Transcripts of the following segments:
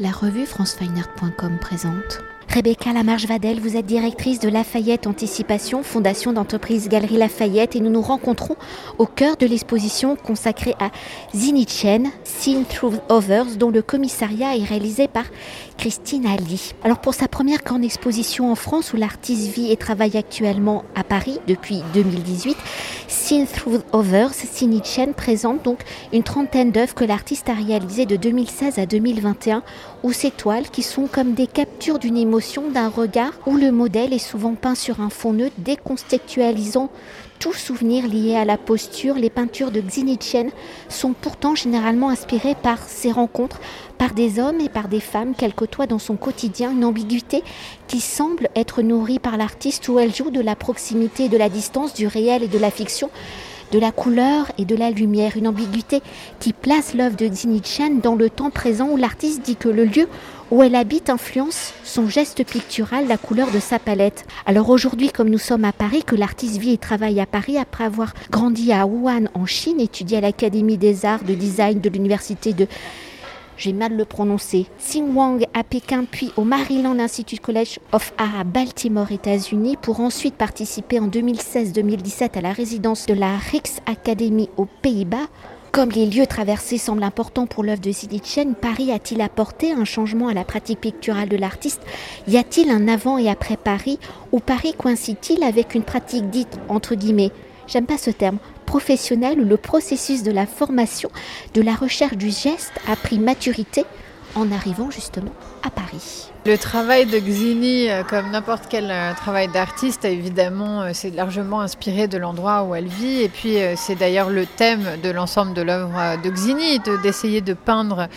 La revue francefineart.com présente. Rebecca Lamarche-Vadel, vous êtes directrice de Lafayette Anticipation, fondation d'entreprise Galerie Lafayette, et nous nous rencontrons au cœur de l'exposition consacrée à Zinichen, Seen Through Others, dont le commissariat est réalisé par Christine Ali. Alors pour sa première grande exposition en France, où l'artiste vit et travaille actuellement à Paris depuis 2018, Seen Through Others, Zinichen présente donc une trentaine d'œuvres que l'artiste a réalisées de 2016 à 2021, où ces toiles qui sont comme des captures d'une émotion d'un regard où le modèle est souvent peint sur un fond neutre, décontextualisant tout souvenir lié à la posture. Les peintures de Xinichen sont pourtant généralement inspirées par ces rencontres, par des hommes et par des femmes qu'elle côtoie dans son quotidien, une ambiguïté qui semble être nourrie par l'artiste où elle joue de la proximité, de la distance, du réel et de la fiction de la couleur et de la lumière, une ambiguïté qui place l'œuvre de Xinichen dans le temps présent où l'artiste dit que le lieu où elle habite influence son geste pictural, la couleur de sa palette. Alors aujourd'hui, comme nous sommes à Paris, que l'artiste vit et travaille à Paris après avoir grandi à Wuhan en Chine, étudié à l'Académie des arts de design de l'université de j'ai mal le prononcer, Wang à Pékin, puis au Maryland Institute College of Art à Baltimore, États-Unis, pour ensuite participer en 2016-2017 à la résidence de la Rix Academy aux Pays-Bas. Comme les lieux traversés semblent importants pour l'œuvre de Zinichen, Paris a-t-il apporté un changement à la pratique picturale de l'artiste? Y a-t-il un avant et après Paris? Ou Paris coïncide-t-il avec une pratique dite, entre guillemets, j'aime pas ce terme, professionnelle où le processus de la formation, de la recherche du geste a pris maturité en arrivant justement Paris. Le travail de Xini, euh, comme n'importe quel euh, travail d'artiste, évidemment, euh, c'est largement inspiré de l'endroit où elle vit. Et puis, c'est d'ailleurs le thème de l'ensemble de l'œuvre de Xini, d'essayer de, peindre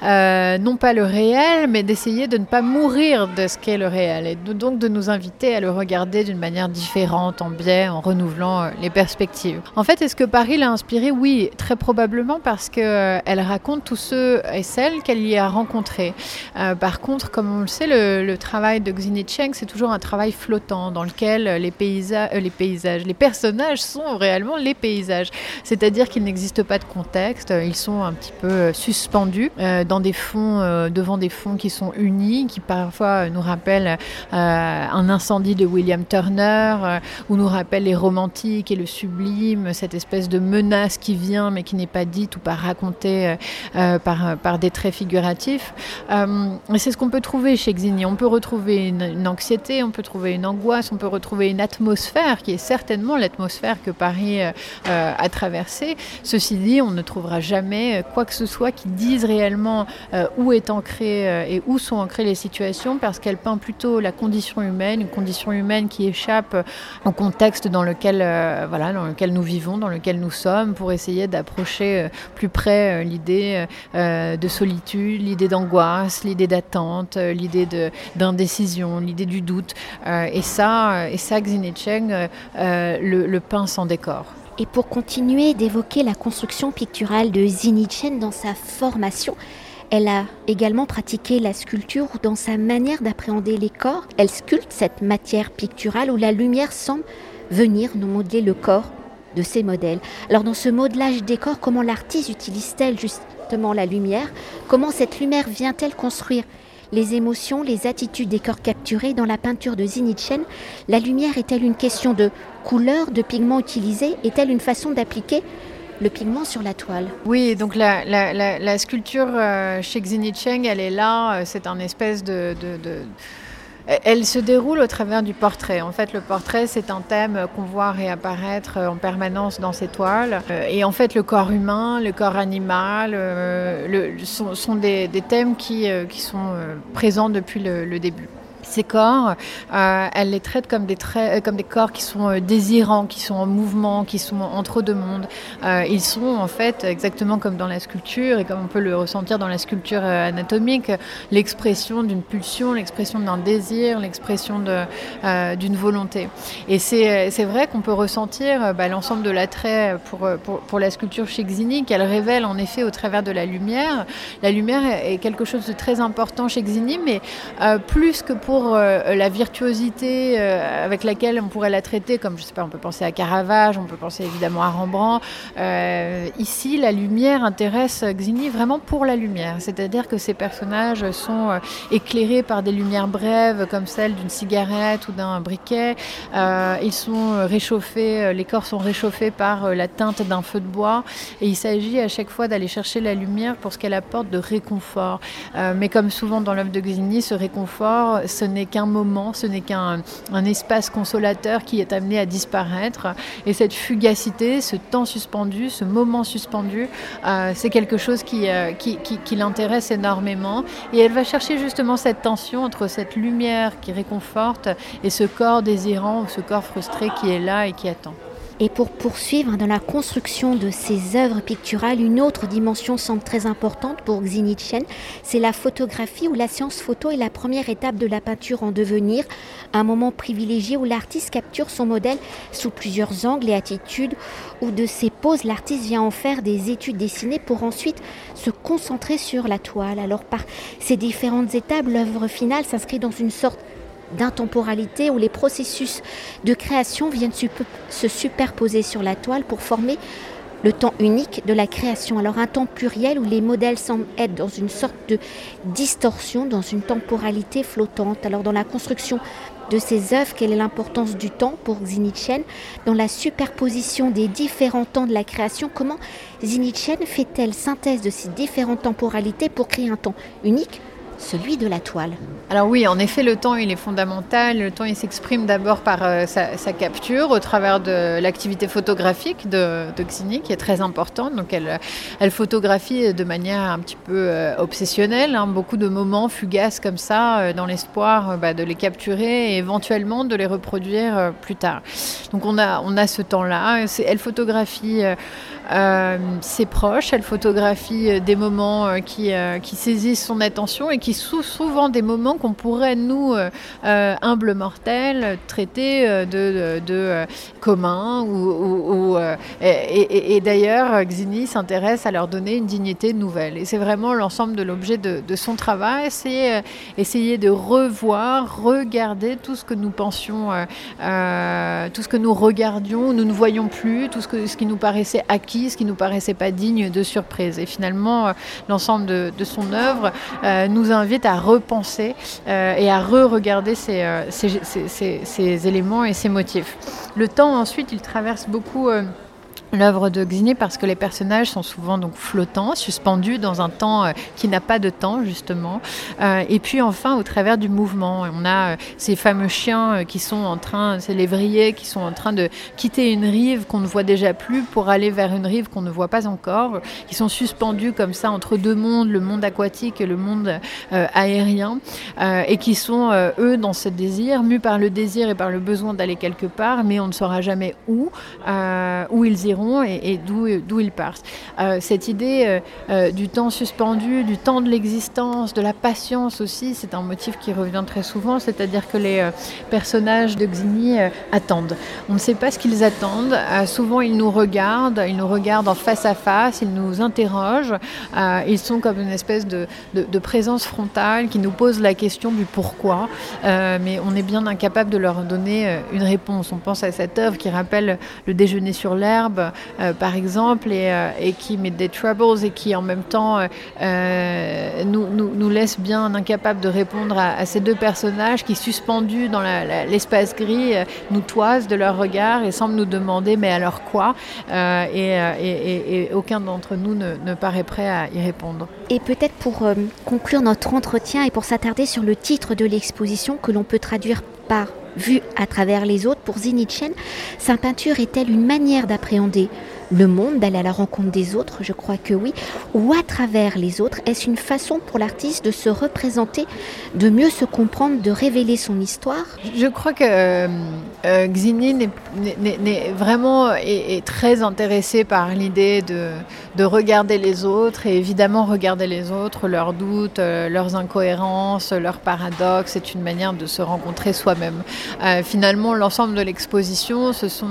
non pas le réel, mais d'essayer de ne pas mourir de ce qu'est le réel. Et donc de nous inviter à le regarder d'une manière différente, en biais, en renouvelant les perspectives. En fait, est-ce que Paris l'a inspiré? Oui, très probablement parce qu'elle raconte tous ceux et celles qu'elle y a rencontrés. Par contre, comme on le sait, le, travail de Xini Cheng, c'est toujours un travail flottant dans lequel euh, les paysages, les personnages sont réellement les paysages. C'est-à-dire qu'ils n'existent pas de contexte, ils sont un petit peu euh, suspendus euh, dans des fonds, devant des fonds qui sont unis, qui parfois nous rappellent un incendie de William Turner, ou nous rappellent les romantiques et le sublime, cette espèce de menace qui vient mais qui n'est pas dite ou pas racontée par des traits figuratifs. C'est ce qu'on peut trouver chez Xini. On peut retrouver une, anxiété, on peut trouver une angoisse, on peut retrouver une atmosphère qui est certainement l'atmosphère que Paris euh, a traversée. Ceci dit, on ne trouvera jamais euh, quoi que ce soit qui dise réellement euh, où est ancré et où sont ancrées les situations parce qu'elle peint plutôt la condition humaine, une condition humaine qui échappe au contexte dans lequel, voilà, dans lequel nous vivons, dans lequel nous sommes, pour essayer d'approcher plus près l'idée de solitude, l'idée d'angoisse, l'idée d'attente, euh, l'idée d'indécision, l'idée du doute. Euh, et ça, et ça euh, le, le peint sans décor. Et pour continuer d'évoquer la construction picturale de Chen dans sa formation, elle a également pratiqué la sculpture dans sa manière d'appréhender les corps. Elle sculpte cette matière picturale où la lumière semble venir nous modeler le corps de ces modèles. Alors dans ce modelage des comment l'artiste utilise-t-elle la lumière. Comment cette lumière vient-elle construire les émotions, les attitudes des corps capturés dans la peinture de Chen, La lumière est-elle une question de couleur, de pigment utilisé Est-elle une façon d'appliquer le pigment sur la toile? Oui, donc la, sculpture euh, chez Chen, elle est là, euh, c'est un espèce de elle se déroule au travers du portrait. En fait, le portrait, c'est un thème qu'on voit réapparaître en permanence dans ces toiles. Euh, et en fait, le corps humain, le corps animal euh, sont, des, thèmes qui, euh, sont présents depuis le début ces corps, euh, elle les traite comme des, euh, comme des corps qui sont euh, désirants, qui sont en mouvement, qui sont entre deux mondes. ils sont en fait exactement comme dans la sculpture et comme on peut le ressentir dans la sculpture anatomique, l'expression d'une pulsion, l'expression d'un désir, l'expression d'une volonté. Et c'est vrai qu'on peut ressentir bah, l'ensemble de l'attrait pour, pour, la sculpture chez Xini, qu'elle révèle en effet au travers de la lumière. La lumière est quelque chose de très important chez Xini, mais plus que pour pour la virtuosité avec laquelle on pourrait la traiter, comme je sais pas, on peut penser à Caravage, on peut penser évidemment à Rembrandt. ici, la lumière intéresse Xini vraiment pour la lumière, c'est-à-dire que ces personnages sont éclairés par des lumières brèves comme celle d'une cigarette ou d'un briquet. ils sont réchauffés, les corps sont réchauffés par la teinte d'un feu de bois et il s'agit à chaque fois d'aller chercher la lumière pour ce qu'elle apporte de réconfort. Euh, mais comme souvent dans l'œuvre de Xini, ce réconfort, ce n'est qu'un moment, ce n'est qu'un un espace consolateur qui est amené à disparaître. Et cette fugacité, ce temps suspendu, ce moment suspendu, euh, c'est quelque chose euh, qui l'intéresse énormément. Et elle va chercher justement cette tension entre cette lumière qui réconforte et ce corps désirant ou ce corps frustré qui est là et qui attend. Et pour poursuivre dans la construction de ces œuvres picturales, une autre dimension semble très importante pour Xini Chen, c'est la photographie où la science photo est la première étape de la peinture en devenir, un moment privilégié où l'artiste capture son modèle sous plusieurs angles et attitudes, où de ses poses, l'artiste vient en faire des études dessinées pour ensuite se concentrer sur la toile. Alors par ces différentes étapes, l'œuvre finale s'inscrit dans une sorte d'intemporalité où les processus de création viennent se superposer sur la toile pour former le temps unique de la création. Alors un temps pluriel où les modèles semblent être dans une sorte de distorsion, dans une temporalité flottante. Alors dans la construction de ces œuvres, quelle est l'importance du temps pour Xinichen Dans la superposition des différents temps de la création, comment Xinichen fait-elle synthèse de ces différentes temporalités pour créer un temps unique? Celui de la toile. Alors oui, en effet, le temps, il est fondamental. Le temps, il s'exprime d'abord par euh, sa, capture au travers de l'activité photographique de, de, Xini, qui est très importante. Donc elle, elle photographie de manière un petit peu euh, obsessionnelle, hein. beaucoup de moments fugaces comme ça, euh, dans l'espoir bah, de les capturer et éventuellement de les reproduire plus tard. Donc on a, on a ce temps-là. Elle photographie ses proches, elle photographie des moments qui, qui, saisissent son attention et qui souvent des moments qu'on pourrait, nous, humbles mortels, traiter de, communs. Ou, et, d'ailleurs, Xini s'intéresse à leur donner une dignité nouvelle. Et c'est vraiment l'ensemble de l'objet de, son travail, c'est essayer de revoir, regarder tout ce que nous pensions, tout ce que nous regardions, nous ne voyons plus, tout ce, qui nous paraissait acquis ce qui nous paraissait pas digne de surprise. Et finalement, euh, l'ensemble de, son œuvre euh, nous invite à repenser euh, et à re-regarder ces, ces, éléments et ces motifs. Le temps, ensuite, il traverse beaucoup l'œuvre de Xini parce que les personnages sont souvent donc flottants, suspendus dans un temps euh, qui n'a pas de temps justement. Euh, et puis enfin au travers du mouvement, on a euh, ces fameux chiens qui sont en train, ces lévriers qui sont en train de quitter une rive qu'on ne voit déjà plus pour aller vers une rive qu'on ne voit pas encore, qui sont suspendus comme ça entre deux mondes, le monde aquatique et le monde aérien, et qui sont eux dans ce désir, mus par le désir et par le besoin d'aller quelque part, mais on ne saura jamais où, où ils iront et, d'où ils partent. Euh, cette idée euh, euh, du temps suspendu, du temps de l'existence, de la patience aussi, c'est un motif qui revient très souvent, c'est-à-dire que les personnages de Xini attendent. On ne sait pas ce qu'ils attendent. souvent, ils nous regardent, ils nous regardent en face à face, ils nous interrogent. ils sont comme une espèce de, présence frontale qui nous pose la question du pourquoi, mais on est bien incapable de leur donner une réponse. On pense à cette œuvre qui rappelle le déjeuner sur l'herbe, par exemple, et, euh, et, qui met des troubles et qui en même temps euh, nous, nous, nous, laisse bien incapables de répondre à, ces deux personnages qui, suspendus dans l'espace gris, nous toisent de leur regard et semblent nous demander mais alors quoi et, et, aucun d'entre nous ne, paraît prêt à y répondre. Et peut-être pour conclure notre entretien et pour s'attarder sur le titre de l'exposition que l'on peut traduire par vue à travers les autres, pour Chen, sa peinture est-elle une manière d'appréhender le monde, d'aller à la rencontre des autres Je crois que oui. Ou à travers les autres, est-ce une façon pour l'artiste de se représenter, de mieux se comprendre, de révéler son histoire? Je crois que euh, euh Xini est, vraiment très intéressé par l'idée de, de, regarder les autres et évidemment regarder les autres, leurs doutes, euh, leurs incohérences, leurs paradoxes. C'est une manière de se rencontrer soi-même. Euh, finalement, l'ensemble de l'exposition, ce sont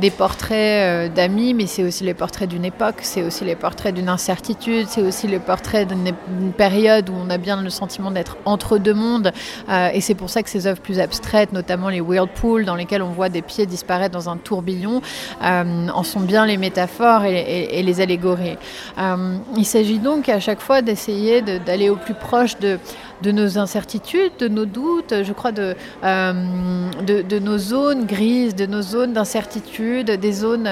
des portraits d'amis, mais c'est aussi les portraits d'une époque, c'est aussi les portraits d'une incertitude, c'est aussi les portraits d'une période où on a bien le sentiment d'être entre deux mondes. Euh, et c'est pour ça que ces œuvres plus abstraites, notamment les whirlpools, dans lesquelles on voit des pieds disparaître dans un tourbillon, euh, en sont bien les métaphores et, les allégories. Euh, il s'agit donc à chaque fois d'essayer d'aller au plus proche de nos incertitudes, de nos doutes, je crois de, de, nos zones grises, de nos zones d'incertitude, des zones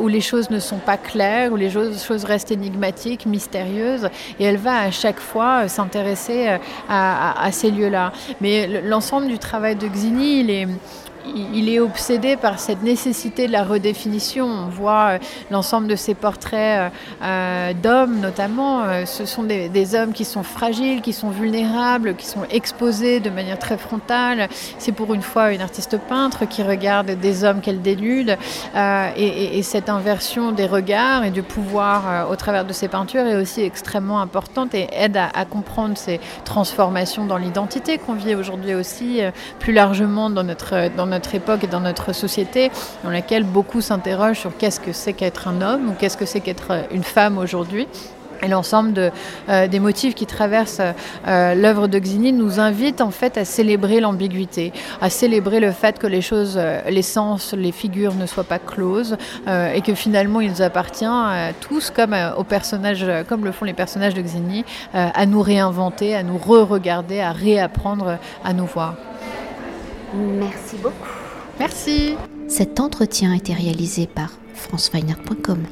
où choses ne sont pas claires, où les choses restent énigmatiques, mystérieuses. Et elle va à chaque fois s'intéresser à, à, ces lieux-là. Mais l'ensemble du travail de Xini, il est il est obsédé par cette nécessité de la redéfinition. On voit euh, l'ensemble de ces portraits euh, euh, d'hommes notamment. ce sont des, hommes qui sont fragiles, qui sont vulnérables, qui sont exposés de manière très frontale. C'est pour une fois une artiste peintre qui regarde des hommes qu'elle dénude. Et, cette inversion des regards et du pouvoir au travers de ces peintures est aussi extrêmement importante et aide à, à comprendre ces transformations dans l'identité qu'on vit aujourd'hui aussi plus largement dans notre, dans notre notre époque et dans notre société, dans laquelle beaucoup s'interrogent sur qu'est-ce que c'est qu'être un homme ou qu'est-ce que c'est qu'être une femme aujourd'hui. Et l'ensemble euh, des motifs qui traversent euh, l'œuvre de Xini nous invitent en fait à célébrer l'ambiguïté, à célébrer le fait que les choses, euh, les sens, les figures ne soient pas closes et que finalement il nous appartient tous, comme aux personnages, comme le font les personnages de Xini, à nous réinventer, à nous re-regarder, à réapprendre à nous voir. Merci beaucoup. Merci. Cet entretien a été réalisé par franceweiner.com.